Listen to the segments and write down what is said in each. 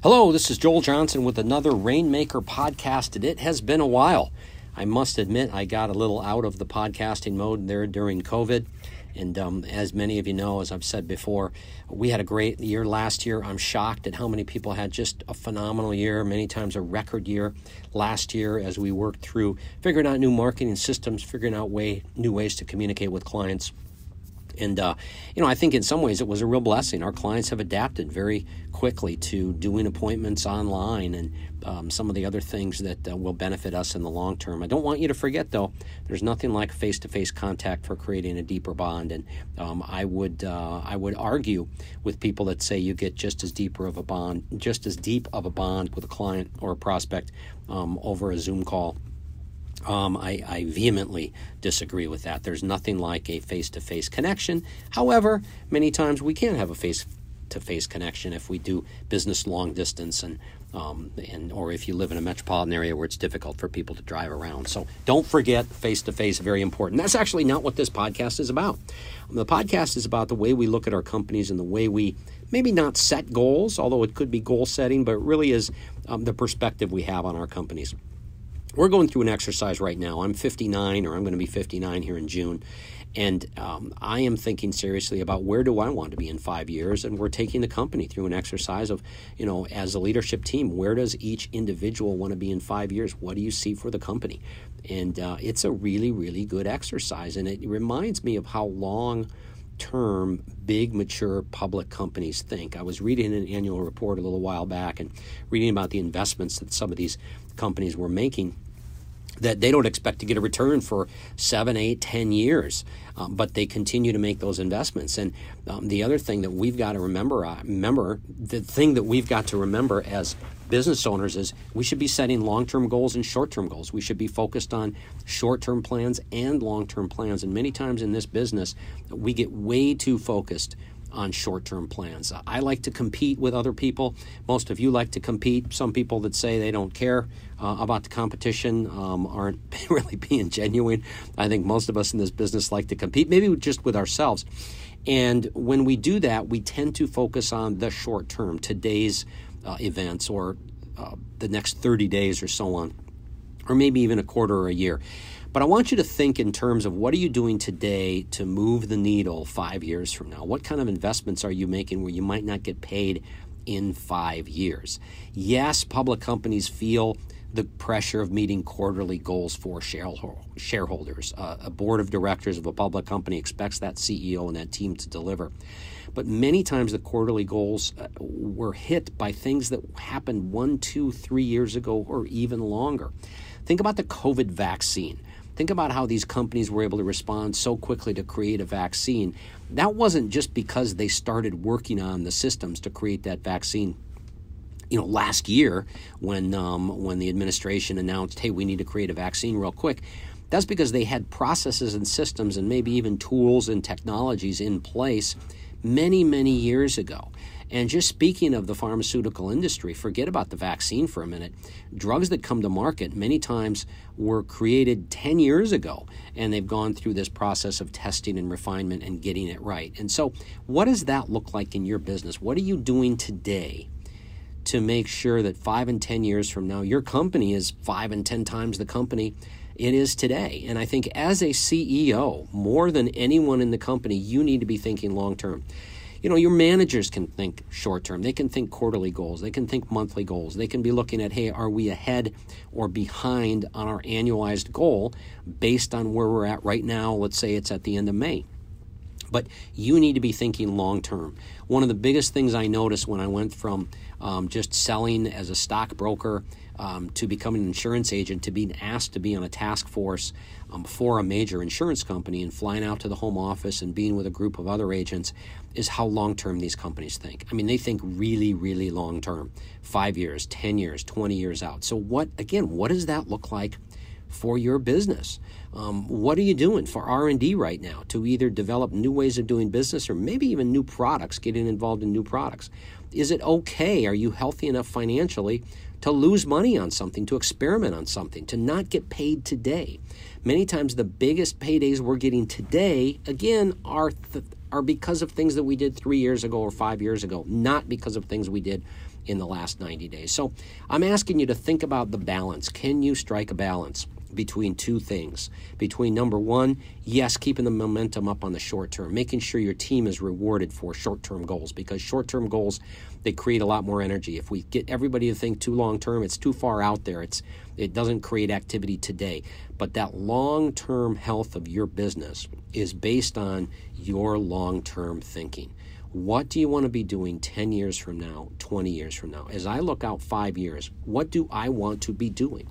Hello, this is Joel Johnson with another Rainmaker podcast, and it has been a while. I must admit, I got a little out of the podcasting mode there during COVID. And um, as many of you know, as I've said before, we had a great year last year. I'm shocked at how many people had just a phenomenal year, many times a record year last year as we worked through figuring out new marketing systems, figuring out way, new ways to communicate with clients and, uh, you know, I think in some ways it was a real blessing. Our clients have adapted very quickly to doing appointments online and um, some of the other things that uh, will benefit us in the long term. I don't want you to forget, though, there's nothing like face to face contact for creating a deeper bond. And um, I, would, uh, I would argue with people that say you get just as deeper of a bond, just as deep of a bond with a client or a prospect um, over a Zoom call um, I, I, vehemently disagree with that. There's nothing like a face to face connection. However, many times we can have a face to face connection if we do business long distance and um, and or if you live in a metropolitan area where it's difficult for people to drive around. So don't forget face to face, very important. That's actually not what this podcast is about. The podcast is about the way we look at our companies and the way we maybe not set goals, although it could be goal setting, but it really is um, the perspective we have on our companies we're going through an exercise right now. I'm 59, or I'm going to be 59 here in June. And um, I am thinking seriously about where do I want to be in five years, and we're taking the company through an exercise of, you know, as a leadership team, where does each individual want to be in five years? What do you see for the company? And uh, it's a really, really good exercise, and it reminds me of how long term big mature public companies think. I was reading an annual report a little while back and reading about the investments that some of these companies were making that they don't expect to get a return for seven, eight, ten years, um, but they continue to make those investments. And um, the other thing that we've got to remember, uh, remember the thing that we've got to remember as business owners is we should be setting long-term goals and short-term goals. We should be focused on short-term plans and long-term plans. And many times in this business, we get way too focused on short term plans. I like to compete with other people. Most of you like to compete. Some people that say they don't care uh, about the competition um, aren't really being genuine. I think most of us in this business like to compete, maybe just with ourselves. And when we do that, we tend to focus on the short term, today's uh, events, or uh, the next 30 days, or so on, or maybe even a quarter or a year. But I want you to think in terms of what are you doing today to move the needle five years from now? What kind of investments are you making where you might not get paid in five years? Yes, public companies feel the pressure of meeting quarterly goals for shareholders. Uh, a board of directors of a public company expects that CEO and that team to deliver. But many times the quarterly goals uh, were hit by things that happened one, two, three years ago or even longer. Think about the COVID vaccine. Think about how these companies were able to respond so quickly to create a vaccine. That wasn't just because they started working on the systems to create that vaccine you know, last year when um, when the administration announced, "Hey, we need to create a vaccine real quick," that's because they had processes and systems and maybe even tools and technologies in place many, many years ago. And just speaking of the pharmaceutical industry, forget about the vaccine for a minute. Drugs that come to market many times were created 10 years ago, and they've gone through this process of testing and refinement and getting it right. And so, what does that look like in your business? What are you doing today? To make sure that five and 10 years from now, your company is five and 10 times the company it is today. And I think as a CEO, more than anyone in the company, you need to be thinking long term you know, your managers can think short term. They can think quarterly goals. They can think monthly goals. They can be looking at, hey, are we ahead or behind on our annualized goal based on where we're at right now? Let's say it's at the end of May. But you need to be thinking long term. One of the biggest things I noticed when I went from um, just selling as a stockbroker um, to becoming an insurance agent to being asked to be on a task force um, for a major insurance company and flying out to the home office and being with a group of other agents is how long term these companies think. I mean, they think really, really long term five years, 10 years, 20 years out. So, what, again, what does that look like? For your business. Um, what are you doing for R&D right now to either develop new ways of doing business or maybe even new products, getting involved in new products? Is it okay? Are you healthy enough financially to lose money on something, to experiment on something, to not get paid today? Many times the biggest paydays we're getting today, again, are th- are because of things that we did three years ago or five years ago, not because of things we did in the last 90 days. So I'm asking you to think about the balance. Can you strike a balance? Between two things. Between number one, yes, keeping the momentum up on the short term, making sure your team is rewarded for short term goals because short term goals they create a lot more energy. If we get everybody to think too long term, it's too far out there. It's it doesn't create activity today. But that long term health of your business is based on your long term thinking. What do you want to be doing 10 years from now, 20 years from now? As I look out five years, what do I want to be doing?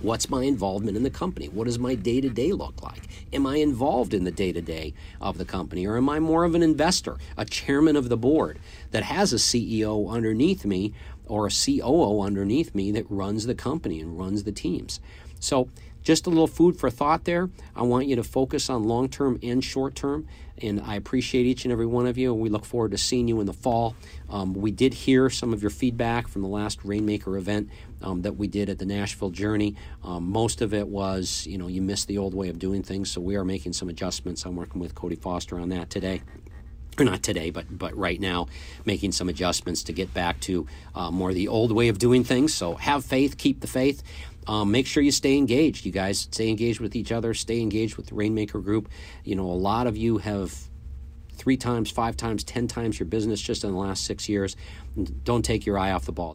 What's my involvement in the company? What does my day to day look like? Am I involved in the day to day of the company, or am I more of an investor, a chairman of the board that has a CEO underneath me or a COO underneath me that runs the company and runs the teams? So, just a little food for thought there. I want you to focus on long term and short term. And I appreciate each and every one of you. And we look forward to seeing you in the fall. Um, we did hear some of your feedback from the last Rainmaker event um, that we did at the Nashville Journey. Um, most of it was, you know, you missed the old way of doing things. So we are making some adjustments. I'm working with Cody Foster on that today or not today, but but right now, making some adjustments to get back to uh, more the old way of doing things. So have faith, keep the faith. Um, make sure you stay engaged, you guys. Stay engaged with each other. Stay engaged with the Rainmaker Group. You know, a lot of you have three times, five times, ten times your business just in the last six years. Don't take your eye off the ball.